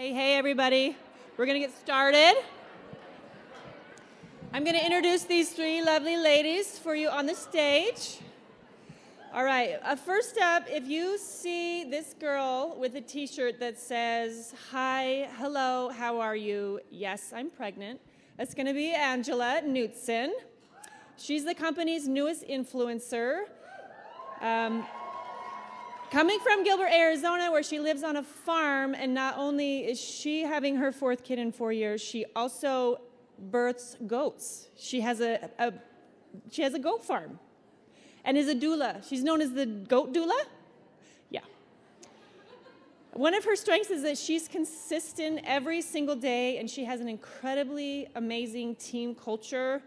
Hey, hey, everybody. We're going to get started. I'm going to introduce these three lovely ladies for you on the stage. All right, uh, first up, if you see this girl with a t shirt that says, Hi, hello, how are you? Yes, I'm pregnant. That's going to be Angela Knutson. She's the company's newest influencer. Um, Coming from Gilbert, Arizona, where she lives on a farm, and not only is she having her fourth kid in four years, she also births goats. She has a, a she has a goat farm, and is a doula. She's known as the goat doula. Yeah. One of her strengths is that she's consistent every single day, and she has an incredibly amazing team culture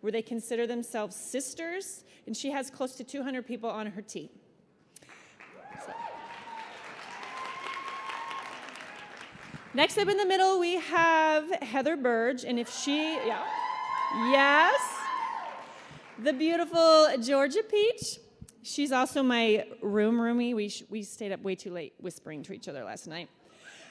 where they consider themselves sisters, and she has close to 200 people on her team. Next up in the middle, we have Heather Burge, and if she, yeah, yes, the beautiful Georgia Peach. She's also my room roomie. We, sh- we stayed up way too late whispering to each other last night.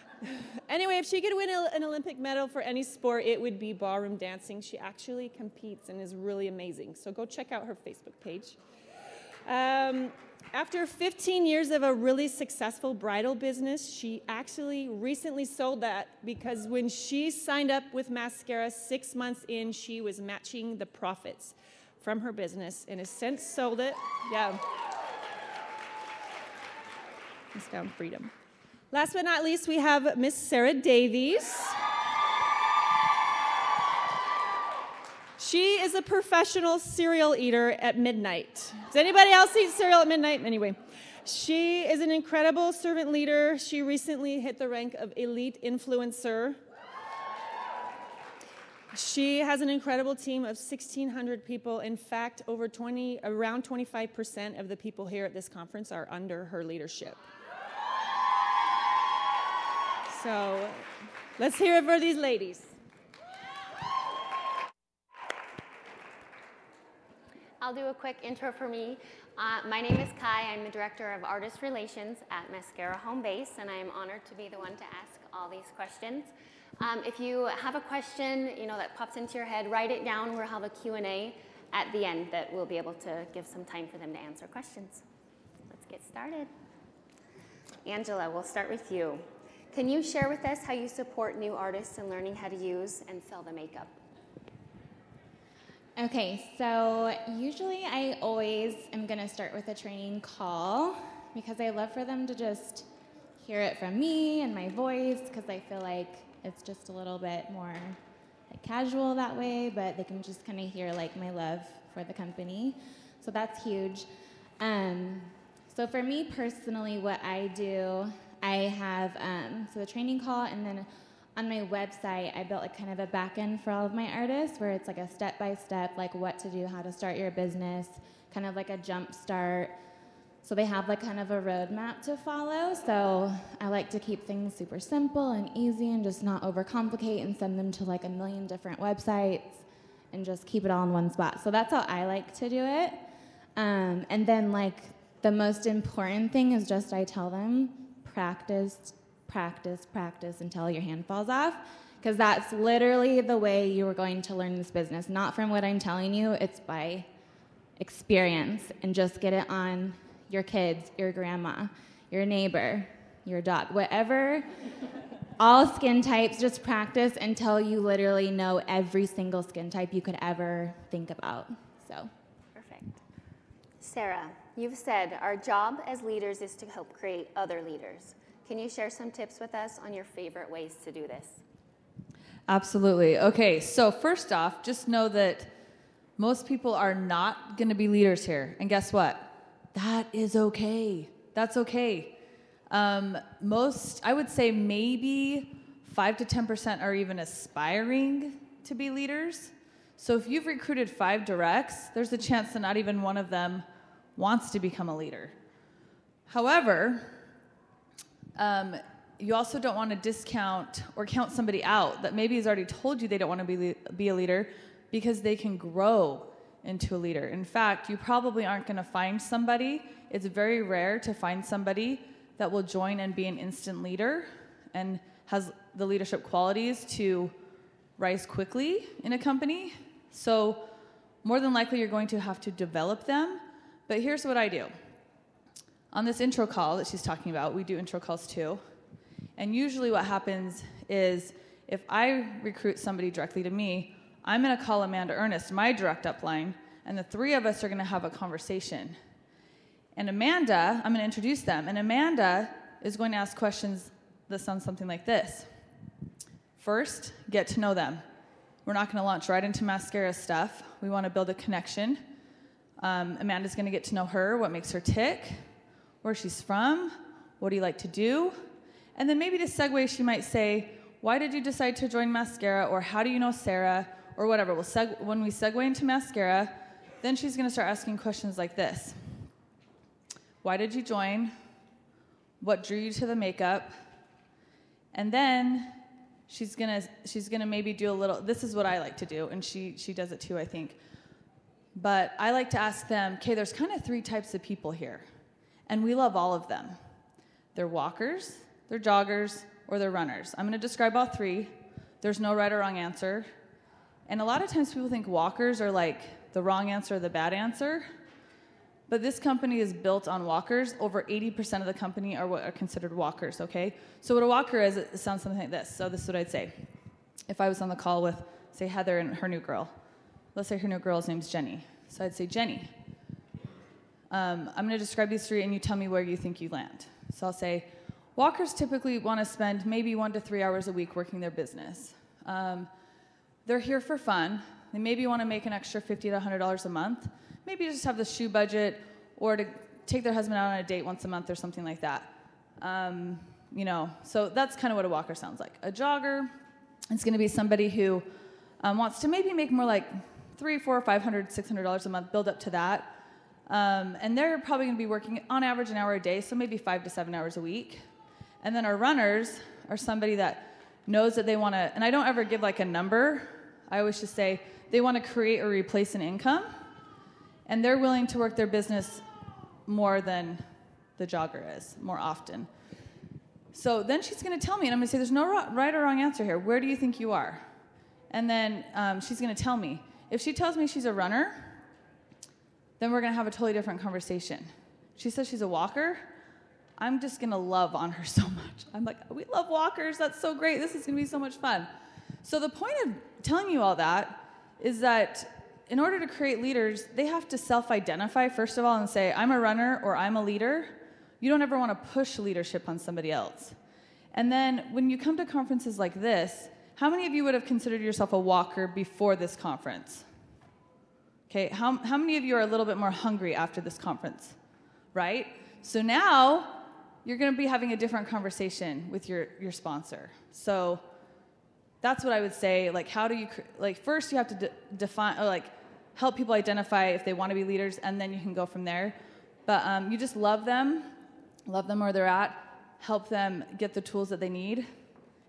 anyway, if she could win a, an Olympic medal for any sport, it would be ballroom dancing. She actually competes and is really amazing. So go check out her Facebook page. Um, after 15 years of a really successful bridal business, she actually recently sold that because when she signed up with Maskcara six months in, she was matching the profits from her business and has since sold it. Yeah. Miss found freedom. Last but not least, we have Miss Sarah Davies. She is a professional cereal eater at midnight. Does anybody else eat cereal at midnight? Anyway, she is an incredible servant leader. She recently hit the rank of elite influencer. She has an incredible team of 1,600 people. In fact, over 20, around 25% of the people here at this conference are under her leadership. So let's hear it for these ladies. I'll do a quick intro for me. Uh, my name is Kai. I'm the Director of Artist Relations at Maskcara Home Base, and I am honored to be the one to ask all these questions. Um, if you have a question, you know, that pops into your head, write it down. We'll have a Q&A at the end that we'll be able to give some time for them to answer questions. Let's get started. Angela, we'll start with you. Can you share with us how you support new artists in learning how to use and sell the makeup? Okay, so usually I always am going to start with a training call because I love for them to just hear it from me and my voice because I feel like it's just a little bit more like, casual that way, but they can just kind of hear like my love for the company. So that's huge. Um, so for me personally, what I do, I have um, so the training call and then on my website, I built like kind of a back end for all of my artists where it's like a step by step, like what to do, how to start your business, kind of like a jump start. So they have like kind of a roadmap to follow. So I like to keep things super simple and easy and just not overcomplicate and send them to like a million different websites and just keep it all in one spot. So that's how I like to do it. Um, and then like the most important thing is just I tell them practice practice, practice until your hand falls off. Because that's literally the way you are going to learn this business. Not from what I'm telling you, it's by experience. And just get it on your kids, your grandma, your neighbor, your dog, whatever. all skin types, just practice until you literally know every single skin type you could ever think about. So, perfect. Sarah, you've said our job as leaders is to help create other leaders. Can you share some tips with us on your favorite ways to do this? Absolutely. Okay, so first off, just know that most people are not going to be leaders here. And guess what? That is okay. That's okay. Um, most, I would say maybe 5 to 10% are even aspiring to be leaders. So if you've recruited five directs, there's a chance that not even one of them wants to become a leader. However, um, you also don't want to discount or count somebody out that maybe has already told you they don't want to be, be a leader because they can grow into a leader. In fact, you probably aren't going to find somebody, it's very rare to find somebody that will join and be an instant leader and has the leadership qualities to rise quickly in a company. So, more than likely, you're going to have to develop them. But here's what I do on this intro call that she's talking about, we do intro calls too. And usually, what happens is if I recruit somebody directly to me, I'm going to call Amanda Ernest, my direct upline, and the three of us are going to have a conversation. And Amanda, I'm going to introduce them, and Amanda is going to ask questions that sound something like this. First, get to know them. We're not going to launch right into Maskcara stuff. We want to build a connection. Um, Amanda's going to get to know her, what makes her tick, where she's from, what do you like to do, and then maybe to segue, she might say, Why did you decide to join Maskcara? Or how do you know Sarah? Or whatever. We'll seg- when we segue into Maskcara, then she's to start asking questions like this Why did you join? What drew you to the makeup? And then she's gonna she's gonna maybe do a little this is what I like to do, and she she does it too, I think. But I like to ask them, okay, there's kind of three types of people here, and we love all of them. They're walkers, they're joggers, or they're runners. I'm going to describe all three. There's no right or wrong answer. And a lot of times people think walkers are like the wrong answer or the bad answer. But this company is built on walkers. Over 80% of the company are what are considered walkers, okay? So what a walker is, it sounds something like this. So this is what I'd say. If I was on the call with, say, Heather and her new girl. Let's say her new girl's name's Jenny. So I'd say, Jenny, um, I'm going to describe these three and you tell me where you think you land. So I'll say, Walkers typically want to spend maybe one to three hours a week working their business. Um, they're here for fun. They maybe want to make an extra 50 to $100 a month. Maybe just have the shoe budget or to take their husband out on a date once a month or something like that. Um, you know, so that's kind of what a walker sounds like. A jogger is going to be somebody who um, wants to maybe make more like three, four, five hundred, six hundred dollars a month, build up to that. Um, and they're probably going to be working on average an hour a day, so maybe five to seven hours a week. And then our runners are somebody that knows that they want to, and I don't ever give like a number. I always just say they want to create or replace an income, and they're willing to work their business more than the jogger is, more often. So then she's going to tell me, and I'm going to say, There's no right or wrong answer here. Where do you think you are? And then um, she's going to tell me. If she tells me she's a runner, then we're going to have a totally different conversation. She says she's a walker, I'm just gonna love on her so much. I'm like, we love walkers. That's so great. This is gonna be so much fun. So, the point of telling you all that is that in order to create leaders, they have to self identify, first of all, and say, I'm a runner or I'm a leader. You don't ever wanna push leadership on somebody else. And then when you come to conferences like this, how many of you would have considered yourself a walker before this conference? Okay, how, how many of you are a little bit more hungry after this conference? Right? So now you're going to be having a different conversation with your, your sponsor. So that's what I would say. Like, how do you, like, first you have to de- define, or like, help people identify if they want to be leaders, and then you can go from there. But um, you just love them, love them where they're at, help them get the tools that they need.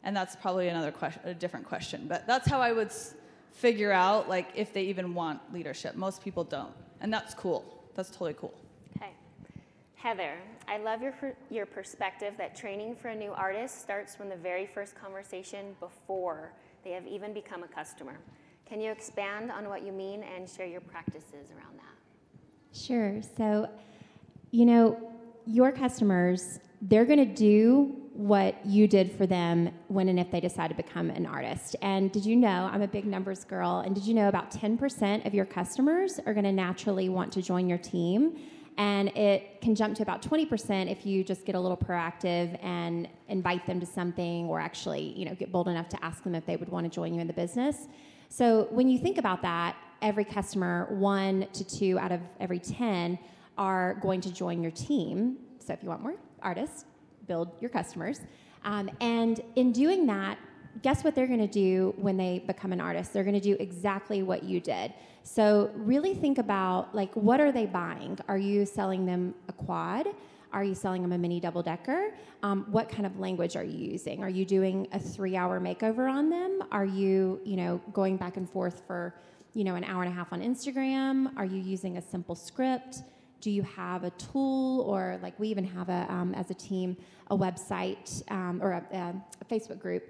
And that's probably another question, a different question. But that's how I would s- figure out, like, if they even want leadership. Most people don't. And that's cool. That's totally cool. Okay. Heather, I love your, your perspective that training for a new artist starts from the very first conversation before they have even become a customer. Can you expand on what you mean and share your practices around that? Sure. So, you know, your customers, they're going to do what you did for them when and if they decide to become an artist. And did you know, I'm a big numbers girl, and did you know about 10% of your customers are to naturally want to join your team? and it can jump to about 20% if you just get a little proactive and invite them to something or actually you know get bold enough to ask them if they would want to join you in the business so when you think about that every customer one to two out of every 10 are going to join your team so if you want more artists build your customers um, and in doing that guess what they're going to do when they become an artist they're going to do exactly what you did so really think about like what are they buying? Are you selling them a quad? Are you selling them a mini double decker? Um, what kind of language are you using? Are you doing a three hour makeover on them? Are you, you know, going back and forth for, you know, an hour and a half on Instagram? Are you using a simple script? Do you have a tool, or like we even have a um, as a team a website um, or a, a Facebook group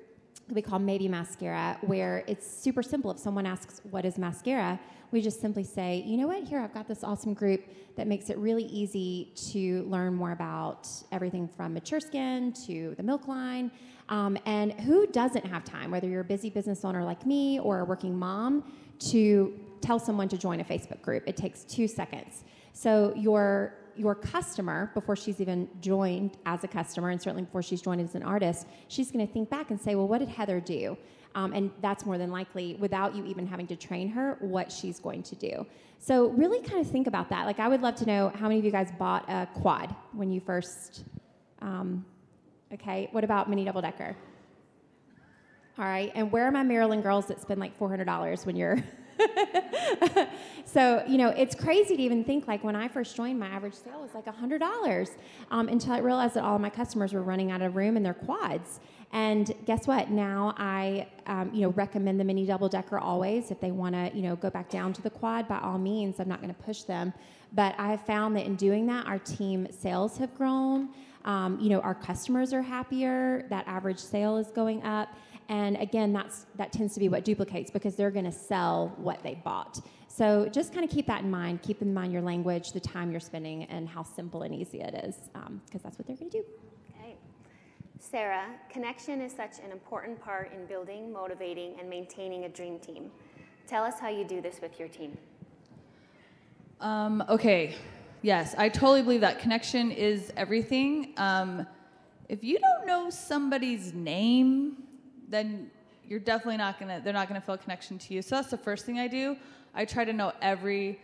we call Maybe Maskcara, where it's super simple. If someone asks, What is Maskcara? we just simply say, You know what? Here, I've got this awesome group that makes it really easy to learn more about everything from mature skin to the milk line. Um, and who doesn't have time, whether you're a busy business owner like me or a working mom, to tell someone to join a Facebook group? It takes two seconds. So your your customer, before she's even joined as a customer, and certainly before she's joined as an artist, she's going to think back and say, well, what did Heather do? Um, and that's more than likely, without you even having to train her, what she's going to do. So, really kind of think about that. Like, I would love to know how many of you guys bought a quad when you first. Um, okay, what about mini double decker? All right, and where are my Maryland girls that spend like $400 when you're so, you know, it's crazy to even think like when I first joined, my average sale was like $100 um, until I realized that all of my customers were running out of room in their quads. And guess what? Now I, um, you know, recommend the mini double decker always. If they want to, you know, go back down to the quad, by all means, I'm not going to push them. But I have found that in doing that, our team sales have grown. Um, you know, our customers are happier. That average sale is going up. And again, that's, that tends to be what duplicates because they're going to sell what they bought. So just kind of keep that in mind. Keep in mind your language, the time you're spending, and how simple and easy it is, because um, that's what they're going to do. Okay. Sarah, connection is such an important part in building, motivating, and maintaining a dream team. Tell us how you do this with your team. Um, okay. Yes, I totally believe that connection is everything. Um, if you don't know somebody's name, then you're definitely not gonna they're not gonna feel a connection to you. So that's the first thing i do. I try to know every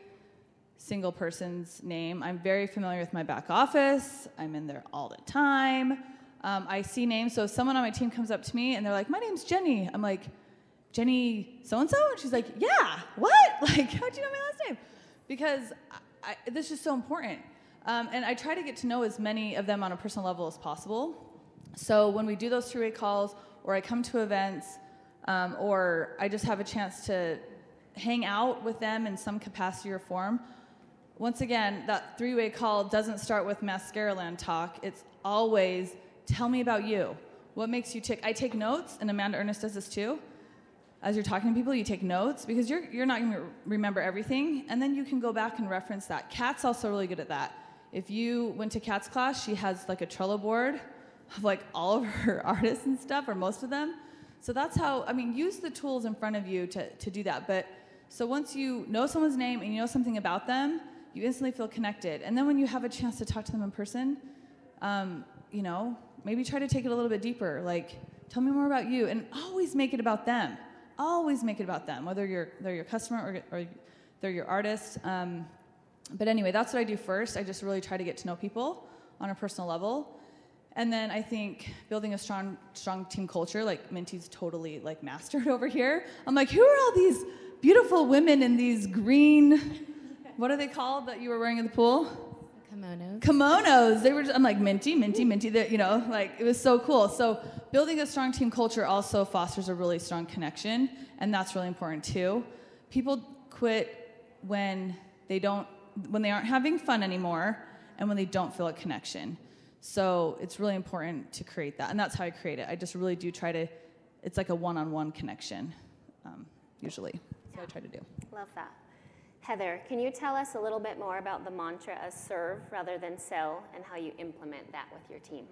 single person's name. I'm very familiar with my back office. I'm in there all the time. Um, i see names. So if someone on my team comes up to me and they're like my name's jenny i'm like jenny so and so and she's like yeah what? Like how'd you know my last name? Because I, I, this is so important. Um, and i try to get to know as many of them on a personal level as possible. So when we do those three-way calls or I come to events, um, or I just have a chance to hang out with them in some capacity or form. Once again, that three way call doesn't start with Maskcara land talk. It's always tell me about you. What makes you tick? I take notes, and Amanda Ernest does this too. As you're talking to people, you take notes because you're, you're not going to remember everything, and then you can go back and reference that. Kat's also really good at that. If you went to Kat's class, she has like a Trello board of like all of her artists and stuff, or most of them. So that's how, I mean, use the tools in front of you to, to do that. But so once you know someone's name and you know something about them, you instantly feel connected. And then when you have a chance to talk to them in person, um, you know, maybe try to take it a little bit deeper. Like, tell me more about you, and always make it about them. Always make it about them, whether you're they're your customer or, or they're your artist. Um, but anyway, that's what I do first. I just really try to get to know people on a personal level. And then I think building a strong, strong team culture, like Minty's totally like mastered over here. I'm like, who are all these beautiful women in these green, what are they called that you were wearing in the pool? Kimonos. Kimonos. They were. Just, I'm like Minty, Minty, Minty. That you know, like it was so cool. So building a strong team culture also fosters a really strong connection, and that's really important too. People quit when they don't, when they aren't having fun anymore, and when they don't feel a connection. So it's really important to create that. And that's how I create it. I just really do try to, it's like a one on one connection, um, usually. So I try to do. Love that. Heather, can you tell us a little bit more about the mantra of serve rather than sell and how you implement that with your team?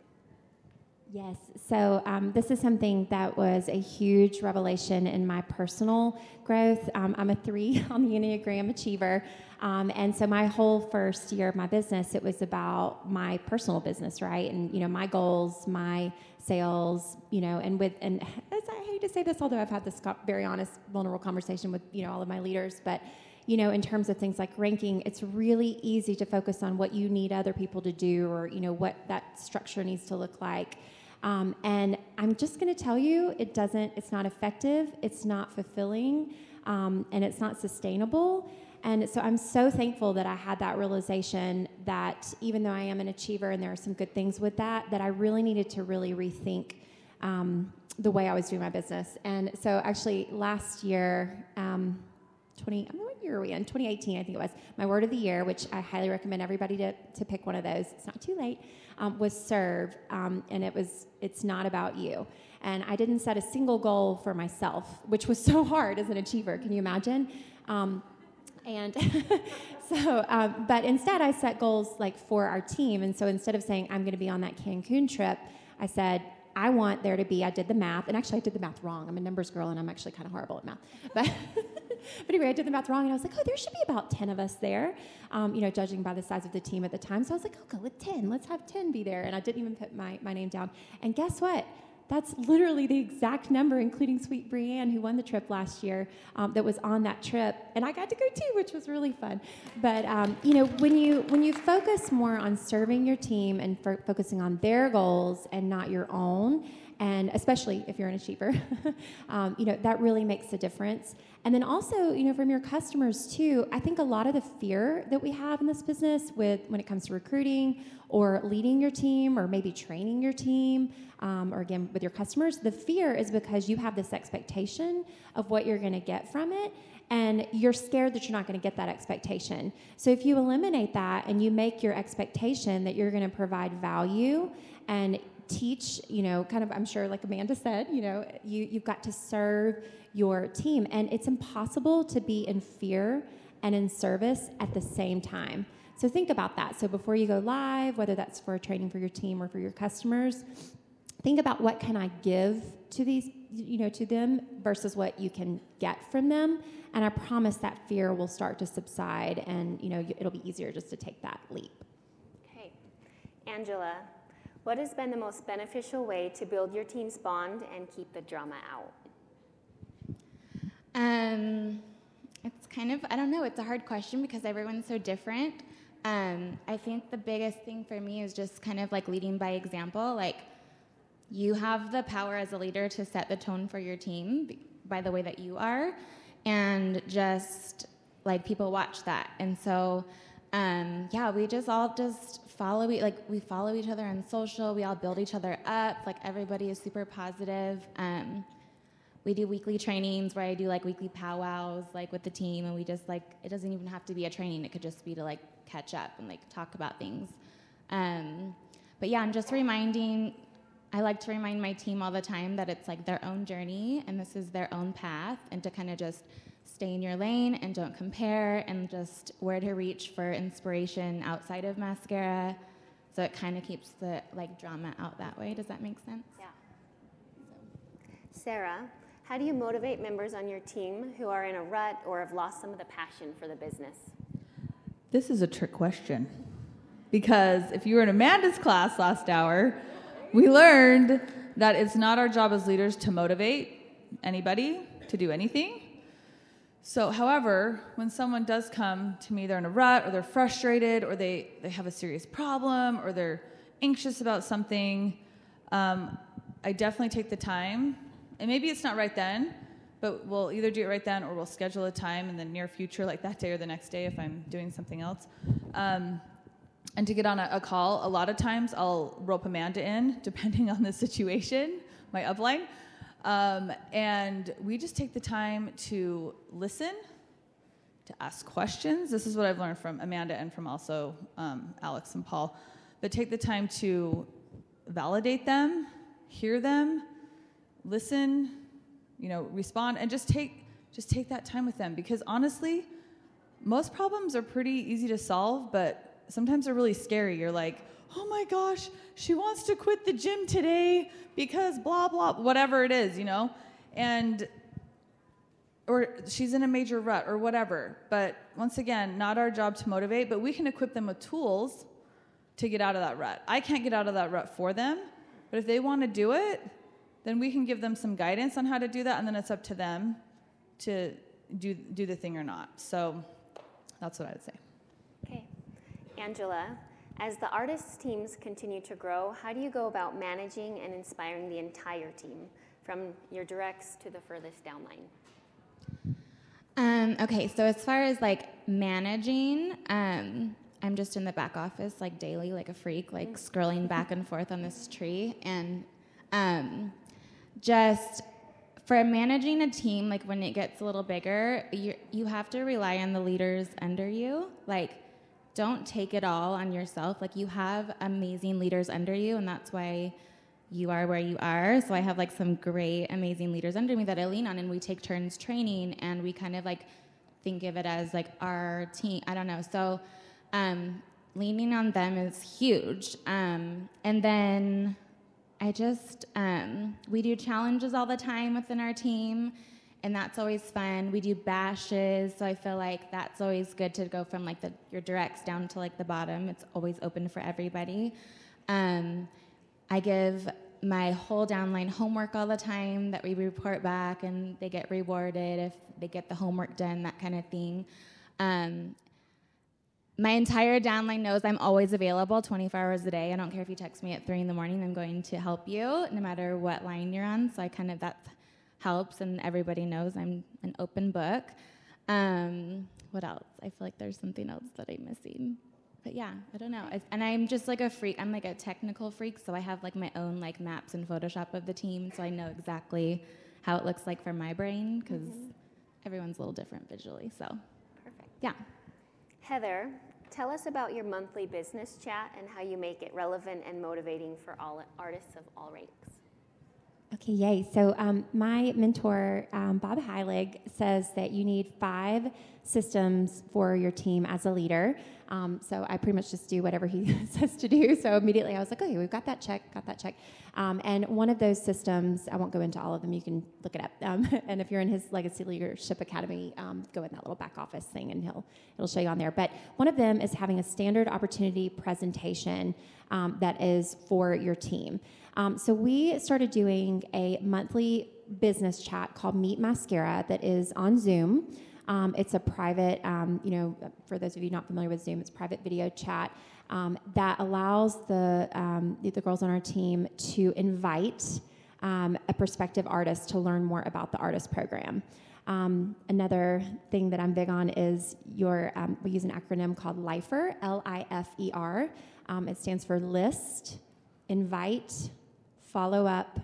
Yes, so um, this is something that was a huge revelation in my personal growth. Um, I'm a three on the Enneagram Achiever. Um, and so my whole first year of my business, it was about my personal business, right? And, you know, my goals, my sales, you know, and with, and I hate to say this, although I've had this very honest, vulnerable conversation with, you know, all of my leaders, but you know, in terms of things like ranking, it's really easy to focus on what you need other people to do or, you know, what that structure needs to look like. Um, and I'm just going to tell you, it doesn't, it's not effective, it's not fulfilling, um, and it's not sustainable. And so I'm so thankful that I had that realization that even though I am an achiever and there are some good things with that, that I really needed to really rethink um, the way I was doing my business. And so actually last year, um, 20, I'm going what year are we in? 2018, I think it was. My word of the year, which I highly recommend everybody to, to pick one of those. It's not too late. Um, was serve, um, and it was. It's not about you. And I didn't set a single goal for myself, which was so hard as an achiever. Can you imagine? Um, and so, um, but instead, I set goals like for our team. And so instead of saying I'm going to be on that Cancun trip, I said I want there to be. I did the math, and actually, I did the math wrong. I'm a numbers girl, and I'm actually kind of horrible at math. But, but anyway, I did the math wrong, and I was like, oh, there should be about ten of us there. Um, you know, judging by the size of the team at the time. So I was like, oh, go with ten. Let's have ten be there. And I didn't even put my my name down. And guess what? That's literally the exact number, including Sweet Brienne, who won the trip last year, um, that was on that trip, and I got to go too, which was really fun. But um, you know, when you when you focus more on serving your team and focusing on their goals and not your own, and especially if you're an achiever, um, you know that really makes a difference. And then also, you know, from your customers too, I think a lot of the fear that we have in this business with when it comes to recruiting or leading your team or maybe training your team um, or again with your customers, the fear is because you have this expectation of what you're going to get from it and you're scared that you're not going to get that expectation. So if you eliminate that and you make your expectation that you're going to provide value and teach, you know, kind of I'm sure like Amanda said, you know, you you've got to serve your team and it's impossible to be in fear and in service at the same time. So think about that. So before you go live, whether that's for training for your team or for your customers, think about what can I give to these, you know, to them versus what you can get from them. And I promise that fear will start to subside and, you know, it'll be easier just to take that leap. Okay. Angela, what has been the most beneficial way to build your team's bond and keep the drama out? Um, it's kind of, I don't know, it's a hard question because everyone's so different. Um, I think the biggest thing for me is just kind of like leading by example. Like, you have the power as a leader to set the tone for your team by the way that you are, and just like people watch that. And so, um, yeah, we just all just follow like we follow each other on social. We all build each other up. Like everybody is super positive. Um, we do weekly trainings where I do like weekly powwows like with the team, and we just like it doesn't even have to be a training. It could just be to like catch up and like talk about things. Um, but yeah, I'm just reminding. I like to remind my team all the time that it's like their own journey and this is their own path, and to kind of just stay in your lane and don't compare, and just where to reach for inspiration outside of Maskcara. So it kind of keeps the like drama out that way. Does that make sense? Yeah. Sarah, how do you motivate members on your team who are in a rut or have lost some of the passion for the business? This is a trick question. Because if you were in Amanda's class last hour, we learned that it's not our job as leaders to motivate anybody to do anything. So, however, when someone does come to me, they're in a rut or they're frustrated or they, they have a serious problem or they're anxious about something, um, I definitely take the time. And maybe it's not right then, but we'll either do it right then or we'll schedule a time in the near future, like that day or the next day if I'm doing something else. Um, and to get on a, a, call, a lot of times I'll rope Amanda in, depending on the situation, my upline. Um, and we just take the time to listen, to ask questions. This is what I've learned from Amanda and from also um, Alex and Paul. But take the time to validate them, hear them, listen, you know, respond and just take just take that time with them because honestly, most problems are pretty easy to solve, but sometimes they're really scary. You're like, "Oh my gosh, she wants to quit the gym today because blah blah whatever it is, you know?" And or she's in a major rut or whatever. But once again, not our job to motivate, but we can equip them with tools to get out of that rut. I can't get out of that rut for them, but if they want to do it, then we can give them some guidance on how to do that, and then it's up to them to do, do the thing or not. So that's what I would say. Okay. Angela, as the artists' teams continue to grow, how do you go about managing and inspiring the entire team, from your directs to the furthest downline? Um, okay, so as far as like managing, um, I'm just in the back office like daily, like a freak, like mm. scrolling back and forth on this tree, and um, just for managing a team, like when it gets a little bigger, you you have to rely on the leaders under you. Like, don't take it all on yourself. Like you have amazing leaders under you, and that's why you are where you are. So I have like some great, amazing leaders under me that I lean on, and we take turns training, and we kind of like think of it as like our team. I don't know. So um, leaning on them is huge. Um, and then I just um, we do challenges all the time within our team. And that's always fun. We do bashes, so I feel like that's always good to go from like the your directs down to like the bottom. It's always open for everybody. Um, I give my whole downline homework all the time that we report back and they get rewarded if they get the homework done, that kind of thing. Um, my entire downline knows I'm always available 24 hours a day. I don't care if you text me at 3 in the morning, I'm going to help you no matter what line you're on. So I kind of, that helps, and everybody knows I'm an open book. Um, what else? I feel like there's something else that I'm missing but yeah, I don't know. and I'm just like a freak. I'm like a technical freak, so I have like my own like maps and Photoshop of the team, so I know exactly how it looks like for my brain because mm-hmm. everyone's a little different visually. So perfect. Yeah. Heather, tell us about your monthly business chat and how you make it relevant and motivating for all artists of all ranks. Okay, yay. So, um, my mentor, um, Bob Heilig, says that you need five systems for your team as a leader. Um, so I pretty much just do whatever he says to do. So immediately I was like, okay, we've got that check, got that check. Um, and one of those systems, I won't go into all of them, you can look it up. Um, and if you're in his Legacy Leadership Academy, um, go in that little back office thing and he'll, it'll show you on there. But one of them is having a standard opportunity presentation that is for your team. Um, so we started doing a monthly business chat called Meet Maskcara that is on Zoom. Um, it's a private, um, you know, for those of you not familiar with Zoom, it's private video chat um, that allows the, um, the girls on our team to invite um, a prospective artist to learn more about the artist program. Um, another thing that I'm big on is your, we use an acronym called LIFER, L I F E R. it stands for list, invite, follow up,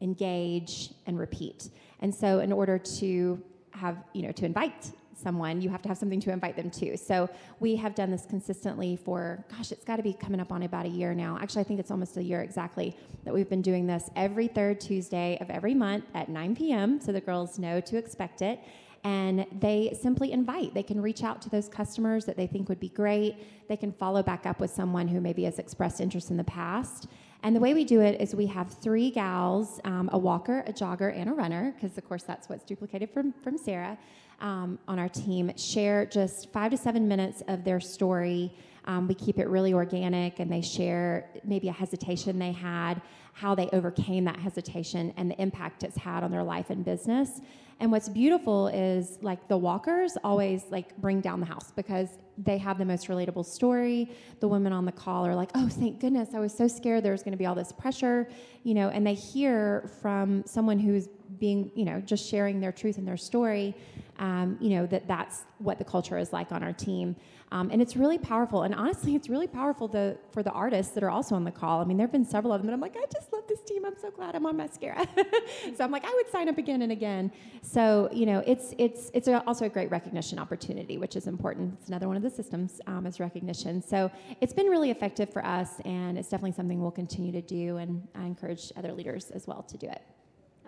engage, and repeat. And so, in order to have, you know, to invite someone, you have to have something to invite them to. So we have done this consistently for, gosh, it's got to be coming up on about a year now. Actually, I think it's almost a year exactly that we've been doing this every third Tuesday of every month at 9 p.m. so the girls know to expect it. And they simply invite. They can reach out to those customers that they think would be great. They can follow back up with someone who maybe has expressed interest in the past. And the way we do it is we have three gals um, a walker, a jogger, and a runner, because of course that's what's duplicated from, from Sarah um, on our team, share just five to seven minutes of their story. Um, we keep it really organic, and they share maybe a hesitation they had, how they overcame that hesitation, and the impact it's had on their life and business. And what's beautiful is like the walkers always like bring down the house because they have the most relatable story. The women on the call are like, "Oh, thank goodness! I was so scared there was going to be all this pressure," you know. And they hear from someone who's being, you know, just sharing their truth and their story, um, you know, that that's what the culture is like on our team. Um, and it's really powerful. And honestly, it's really powerful for the artists that are also on the call. I mean, there have been several of them that I'm like, I just love this team. I'm so glad I'm on Maskcara. so I'm like, I would sign up again and again. So you know, it's it's it's also a great recognition opportunity, which is important. It's another one of the systems um, is recognition. So it's been really effective for us, and it's definitely something we'll continue to do. And I encourage other leaders as well to do it.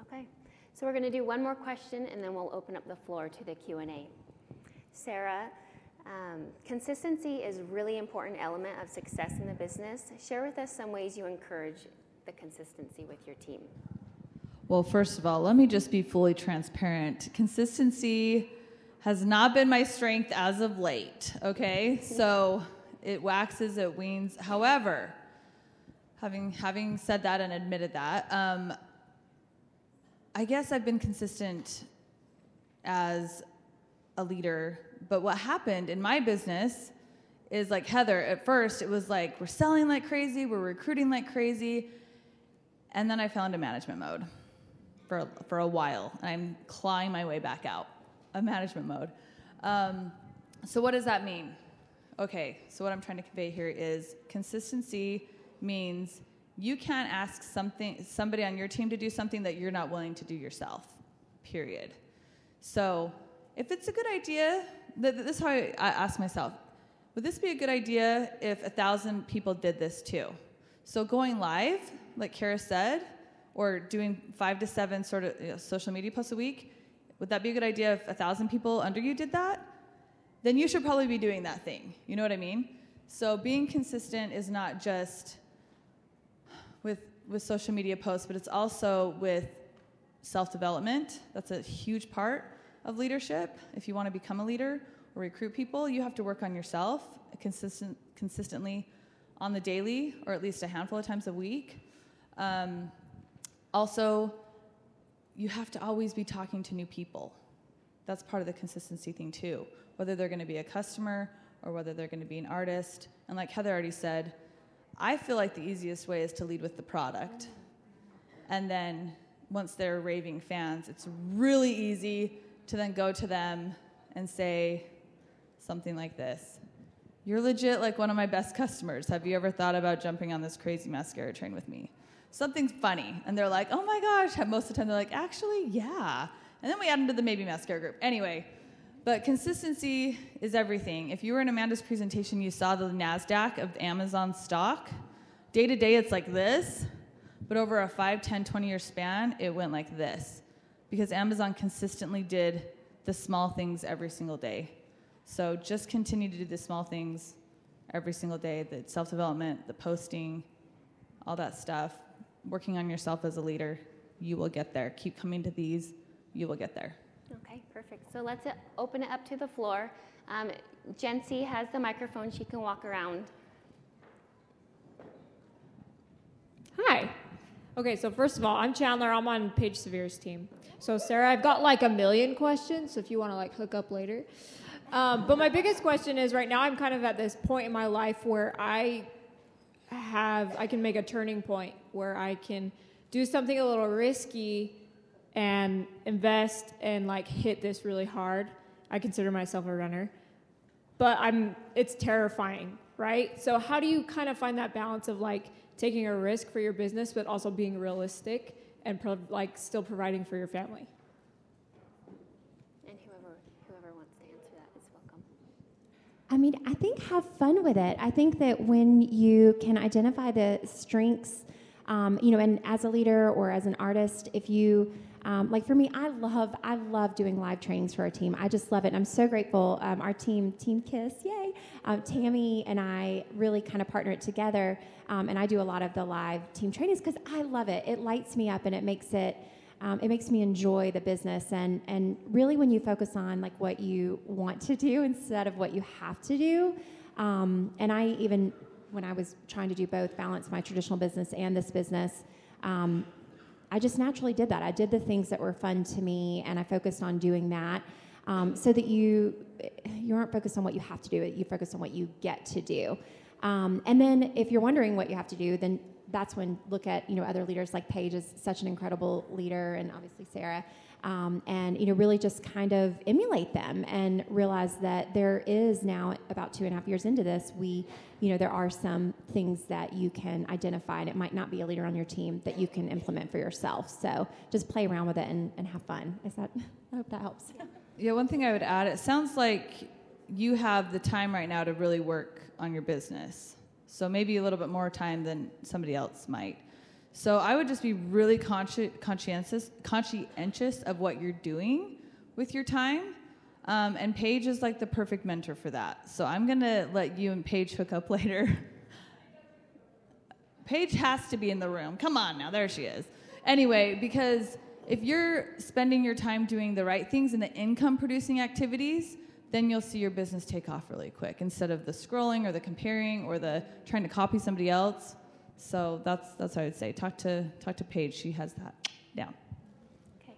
Okay, so we're going to do one more question, and then we'll open up the floor to the Q and A. Sarah. Um, consistency is a really important element of success in the business. Share with us some ways you encourage the consistency with your team. Well, first of all, let me just be fully transparent. Consistency has not been my strength as of late, okay? So it waxes, it weans. However, having, having said that and admitted that, um, I guess I've been consistent as a leader but what happened in my business is like Heather, at first it was like we're selling like crazy, we're recruiting like crazy. And then I fell into management mode for, for a while. And I'm clawing my way back out of management mode. Um, so, what does that mean? Okay, so what I'm trying to convey here is consistency means You can't ask something somebody on your team to do something that you're not willing to do yourself. Period. So, if it's a good idea, this is how I ask myself: Would this be a good idea if a thousand people did this too? So going live, like Cara said, or doing five to seven sort of you know, social media posts a week, would that be a good idea if a thousand people under you did that? Then you should probably be doing that thing. You know what I mean? So being consistent is not just with with social media posts, but it's also with self-development. That's a huge part of leadership. If you want to become a leader or recruit people, you have to work on yourself consistent consistently on the daily, or at least a handful of times a week. Um, also, you have to always be talking to new people. That's part of the consistency thing, too. Whether they're going to be a customer or whether they're going to be an artist. And like Heather already said, I feel like the easiest way is to lead with the product. And then once they're raving fans, it's really easy to then go to them and say something like this you're legit like one of my best customers. Have you ever thought about jumping on this crazy Maskcara train with me? Something's funny. And they're like, oh my gosh. Most of the time they're like, actually, yeah. And then we add them to the maybe Maskcara group. Anyway, but consistency is everything. If you were in Amanda's presentation, you saw the NASDAQ of Amazon stock. Day to day, it's like this. But over a 5, 10, 20 year span, it went like this. Because Amazon consistently did the small things every single day. So just continue to do the small things every single day the self development, the posting, all that stuff, working on yourself as a leader. You will get there. Keep coming to these, you will get there. Okay, perfect. So let's uh, open it up to the floor. Um, Jency has the microphone, she can walk around. Hi. Okay, so first of all, I'm Chandler. I'm on Paige Severe's team. So Sarah, I've got like a million questions. So if you want to like hook up later, um, but my biggest question is right now I'm kind of at this point in my life where I have I can make a turning point where I can do something a little risky and invest and like hit this really hard. I consider myself a runner. But I'm it's terrifying, right? So how do you kind of find that balance of like taking a risk for your business but also being realistic and pro- like still providing for your family? And whoever whoever wants to answer that is welcome. I mean, I think have fun with it. I think that when you can identify the strengths, um, you know, and as a leader or as an artist, if you um, like for me, I love I love doing live trainings for our team. I just love it. And I'm so grateful. Um, our team, Team Kiss, yay! Um, Tammy and I really kind of partner it together, um, and I do a lot of the live team trainings because I love it. It lights me up and it makes it um, it makes me enjoy the business and and really when you focus on like what you want to do instead of what you have to do um, and i even when i was trying to do both balance my traditional business and this business um, i just naturally did that. I did the things that were fun to me and i focused on doing that um, so that you you aren't focused on what you have to do you focus on what you get to do. Um, and then if you're wondering what you have to do then that's when look at you know other leaders. Like Paige is such an incredible leader, and obviously Sarah, um, and you know really just kind of emulate them and realize that there is now about two and a half years into this, we you know there are some things that you can identify, and it might not be a leader on your team that you can implement for yourself. So just play around with it and, and have fun. Is that? I hope that helps. Yeah, one thing I would add, it sounds like you have the time right now to really work on your business. So maybe a little bit more time than somebody else might. So I would just be really consci- conscientious, conscientious of what you're doing with your time. Um, and Paige is like the perfect mentor for that. So I'm gonna let you and Paige hook up later. Paige has to be in the room. Come on now, there she is. Anyway, because if you're spending your time doing the right things in the income producing activities, then you'll see your business take off really quick instead of the scrolling or the comparing or the trying to copy somebody else. So that's that's what I would say. Talk to talk to Paige. She has that down. Okay.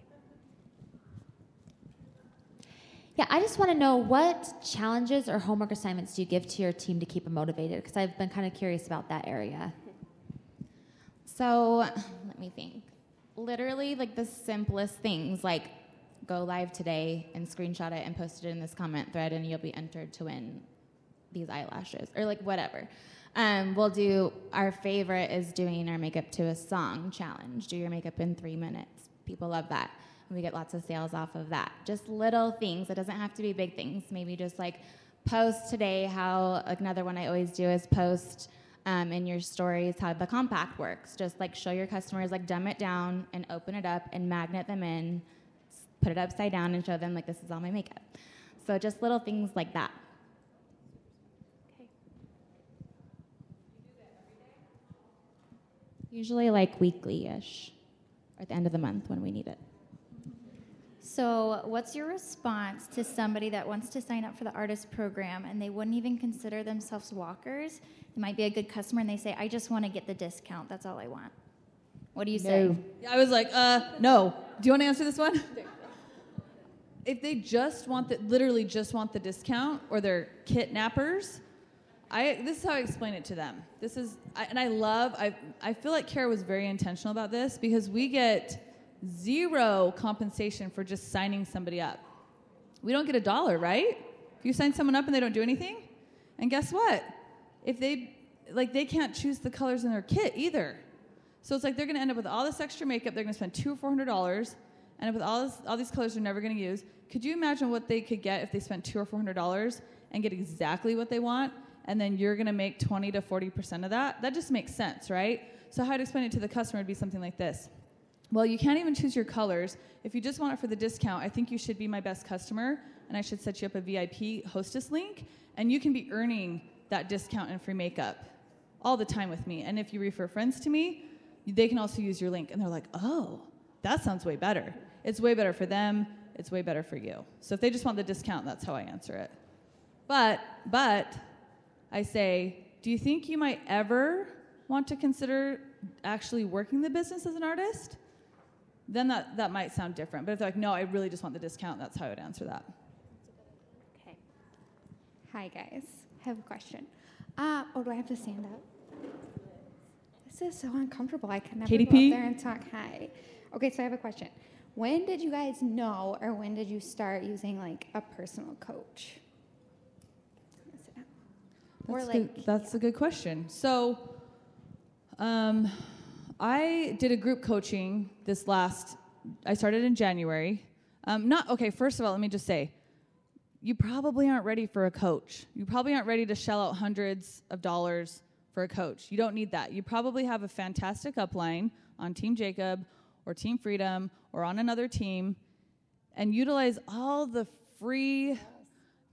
Yeah, I just want to know what challenges or homework assignments do you give to your team to keep them motivated? Because I've been kind of curious about that area. So let me think. Literally, like the simplest things, like go live today and screenshot it and post it in this comment thread, and you'll be entered to win these eyelashes or like whatever. Um, we'll do our favorite is doing our makeup to a song challenge. Do your makeup in three minutes. People love that. We get lots of sales off of that. Just little things. It doesn't have to be big things. Maybe just like post today how another one I always do is post um, in your stories how the compact works. Just like show your customers, like dumb it down and open it up and magnet them in, put it upside down and show them like this is all my makeup. So just little things like that. Usually like weekly ish, or at the end of the month when we need it. So, what's your response to somebody that wants to sign up for the artist program and they wouldn't even consider themselves walkers? They might be a good customer and they say, I just want to get the discount. That's all I want. What do you say? I was like, uh, no. Do you want to answer this one? if they just want the, literally just want the discount or they're kidnappers, I, this is how I explain it to them. This is, I, and I love, I, I feel like Cara was very intentional about this because we get zero compensation for just signing somebody up. We don't get a dollar, right? If you sign someone up and they don't do anything, and guess what? If they, like, they can't choose the colors in their kit either. So it's like they're going to end up with all this extra makeup. They're going to spend two or four hundred dollars, and with all this, all these colors they're never going to use. Could you imagine what they could get if they spent two or four hundred dollars and get exactly what they want? And then you're going to make 20 to 40% of that, that just makes sense, right? So, how I'd explain it to the customer would be something like this. Well, you can't even choose your colors. If you just want it for the discount, I think you should be my best customer, and I should set you up a VIP hostess link, and you can be earning that discount and free makeup all the time with me. And if you refer friends to me, they can also use your link. And they're like, oh, that sounds way better. It's way better for them, it's way better for you. So if they just want the discount, that's how I answer it. But, but, I say, Do you think you might ever want to consider actually working the business as an artist? Then that, that might sound different. But if they're like, No, I really just want the discount, that's how I would answer that. Okay. Hi, guys. I have a question. Uh, oh, do I have to stand up? This is so uncomfortable. I can never go up there and talk. Hi. Okay, so I have a question. When did you guys know, or when did you start using like a personal coach? Or That's, like good. that's a good question. So, um, I did a group coaching this last. I started in January. Um, not okay. First of all, let me just say, you probably aren't ready for a coach. You probably aren't ready to shell out hundreds of dollars for a coach. You don't need that. You probably have a fantastic upline on Team Jacob or Team Freedom or on another team, and utilize all the free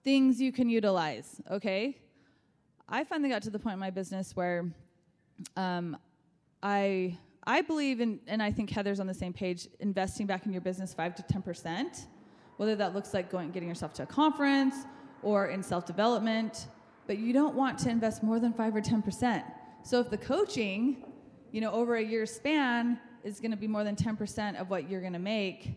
things you can utilize. Okay I finally got to the point in my business where um, I I believe in, and I think Heather's on the same page, investing back in your business five to ten percent, whether that looks like going getting yourself to a conference or in self development. But you don't want to invest more than five or ten percent. So if the coaching, you know, over a year span is going to be more than ten percent of what you're going to make,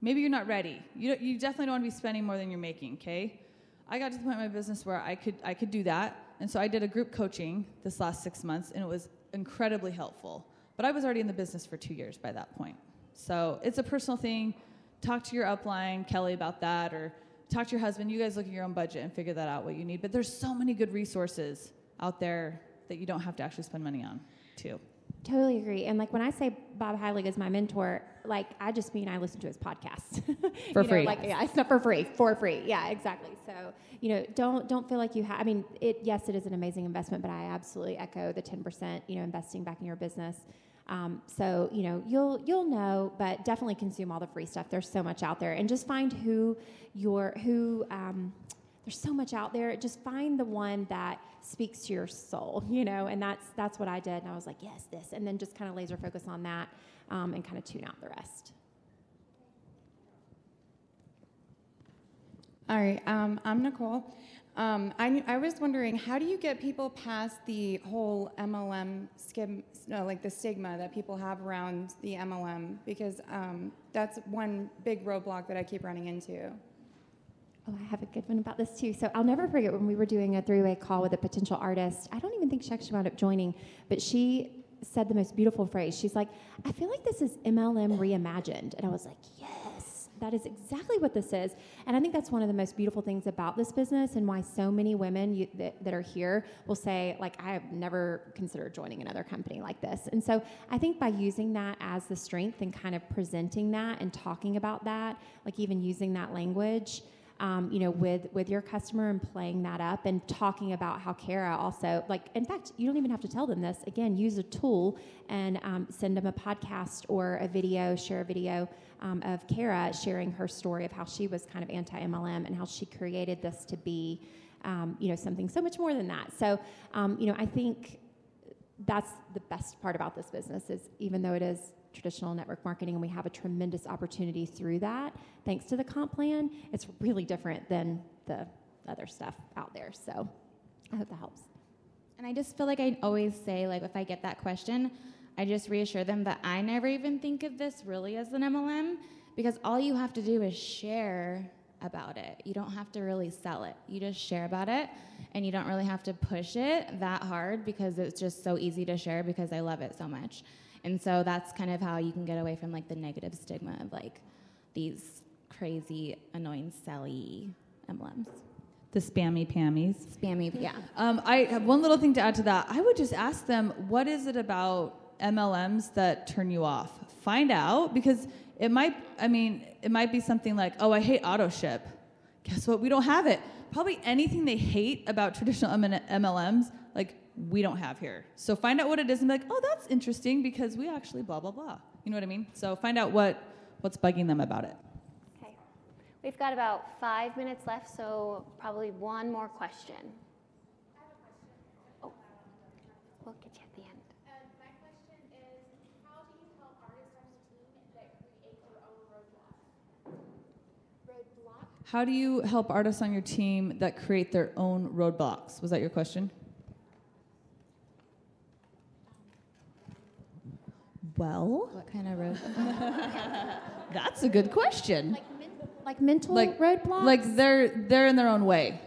maybe you're not ready. You you definitely don't want to be spending more than you're making. Okay. I got to the point in my business where I could I could do that and so I did a group coaching this last six months, and it was incredibly helpful. But I was already in the business for two years by that point. So it's a personal thing. Talk to your upline, Kelly, about that, or talk to your husband. You guys look at your own budget and figure that out what you need. But there's so many good resources out there that you don't have to actually spend money on, too. Totally agree. And like when I say Bob Heilig is my mentor, like I just mean I listen to his podcast for you free. Know, like yeah, it's not for free, for free. Yeah, exactly. So you know, don't don't feel like you have. I mean, it yes, it is an amazing investment, but I absolutely echo the ten percent. You know, investing back in your business. Um, so you know, you'll you'll know, but definitely consume all the free stuff. There's so much out there, and just find who your who. Um, there's so much out there. Just find the one that speaks to your soul, you know, and that's that's what I did. And I was like, yes, this, and then just kind of laser focus on that um, and kind of tune out the rest. All right, um, I'm Nicole. Um, I, I was wondering, how do you get people past the whole MLM skim, no, like the stigma that people have around the MLM? Because um, that's one big roadblock that I keep running into. Oh, I have a good one about this too. So I'll never forget when we were doing a three-way call with a potential artist. I don't even think she actually wound up joining, but she said the most beautiful phrase. She's like, "I feel like this is MLM reimagined," and I was like, "Yes." that is exactly what this is. And I think that's one of the most beautiful things about this business and why so many women you, that, that are here will say, like, I have never considered joining another company like this. And so I think by using that as the strength and kind of presenting that and talking about that, like even using that language, um, you know, with with your customer and playing that up and talking about how Cara also like. In fact, you don't even have to tell them this. Again, use a tool and um, send them a podcast or a video, share a video um, of Cara sharing her story of how she was kind of anti MLM and how she created this to be, um, you know, something so much more than that. So, um, you know, I think that's the best part about this business is even though it is traditional network marketing and we have a tremendous opportunity through that thanks to the comp plan it's really different than the other stuff out there. So i hope that helps. And I just feel like I always say, like, if I get that question, I just reassure them that I never even think of this really as an MLM because all you have to do is share about it. You don't have to really sell it. You just share about it and you don't really have to push it that hard because it's just so easy to share because I love it so much. And so that's kind of how you can get away from like the negative stigma of like these crazy, annoying, selly MLMs. The spammy pammies. Spammy, yeah. Um, I have one little thing to add to that. I would just ask them, what is it about MLMs that turn you off? Find out because it might. I mean, it might be something like, oh, I hate auto ship. Guess what? We don't have it. Probably anything they hate about traditional MLMs, like we don't have here. So find out what it is and be like, oh, that's interesting because we actually blah blah blah. You know what I mean? So find out what what's bugging them about it. Okay. We've got about five minutes left, so probably one more question. Oh, we'll get you at the end. How do you help artists on your team that create their own roadblocks? Was that your question? Well, What kind of road? that's a good question. like mental like roadblocks Like they're they're in their own way.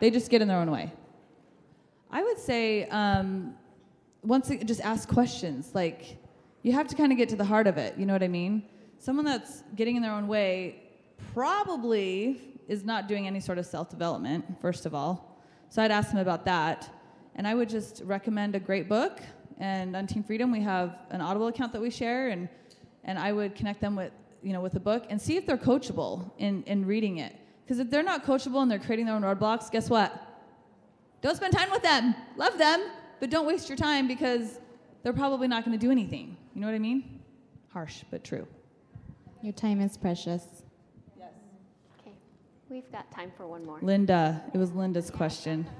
They just get in their own way. I would say um, once it, just ask questions. Like you have to kind of get to the heart of it. You know what I mean? Someone that's getting in their own way probably is not doing any sort of self development. First of all, so I'd ask them about that, and I would just recommend a great book. And on Team Freedom, we have an Audible account that we share, and and I would connect them with you know with a book and see if they're coachable in in reading it. Because if they're not coachable and they're creating their own roadblocks, guess what? Don't spend time with them. Love them, but don't waste your time because they're probably not going to do anything. You know what I mean? Harsh, but true. Your time is precious. Okay. We've got time for one more. Linda, it was Linda's question.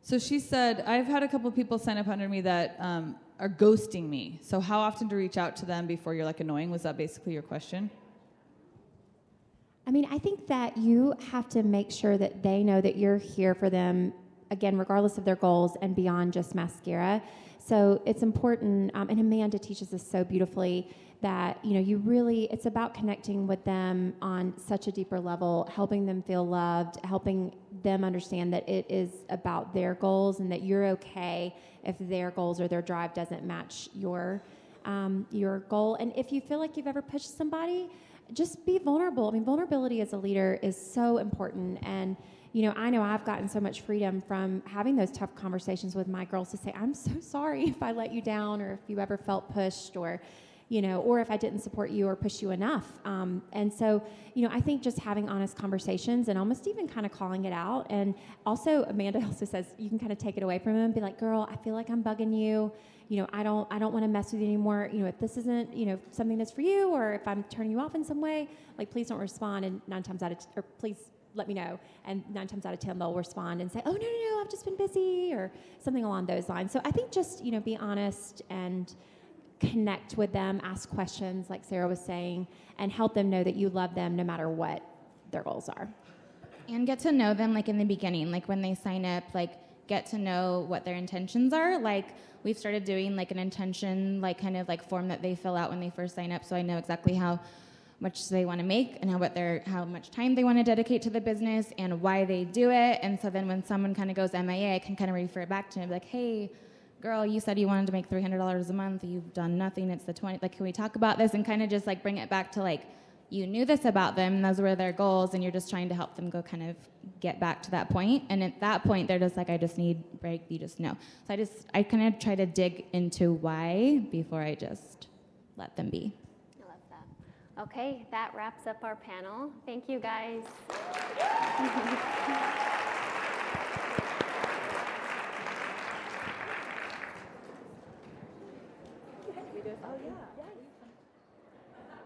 So she said, I've had a couple people sign up under me that um, are ghosting me. So how often to reach out to them before you're like annoying? Was that basically your question? I mean, I think that you have to make sure that they know that you're here for them, again, regardless of their goals and beyond just Maskcara. So it's important, um, and Amanda teaches us so beautifully that you know you really it's about connecting with them on such a deeper level helping them feel loved helping them understand that it is about their goals and that you're okay if their goals or their drive doesn't match your um, your goal and if you feel like you've ever pushed somebody just be vulnerable i mean vulnerability as a leader is so important and you know, I know I've gotten so much freedom from having those tough conversations with my girls to say, I'm so sorry if I let you down or if you ever felt pushed or, you know, or if I didn't support you or push you enough. Um, and so, you know, I think just having honest conversations and almost even kind of calling it out. And also, Amanda also says you can kind of take it away from them and be like, girl, I feel like I'm bugging you. You know, I don't, I don't want to mess with you anymore. You know, if this isn't, you know, something that's for you, or if I'm turning you off in some way, like please don't respond. And nine times out of, t- or please let me know. And nine times out of ten, they'll respond and say, "Oh no, no, no, I've just been busy," or something along those lines. So I think just you know, be honest and connect with them, ask questions, like Sarah was saying, and help them know that you love them no matter what their goals are. And get to know them like in the beginning, like when they sign up, like get to know what their intentions are. Like we've started doing like an intention, like kind of like form that they fill out when they first sign up, so I know exactly how much they want to make and how what their how much time they want to dedicate to the business and why they do it. And so then when someone kind of goes MIA, I can kind of refer back to them like, hey, girl, you said you wanted to make $300 a month. You've done nothing. It's the 20. Like, can we talk about this and kind of just like bring it back to like, you knew this about them, and those were their goals, and you're just trying to help them go kind of get back to that point. And at that point, they're just like, I just need break. You just know. So I just, I kind of try to dig into why before I just let them be. I love that. Okay, that wraps up our panel. Thank you guys. Oh, yeah.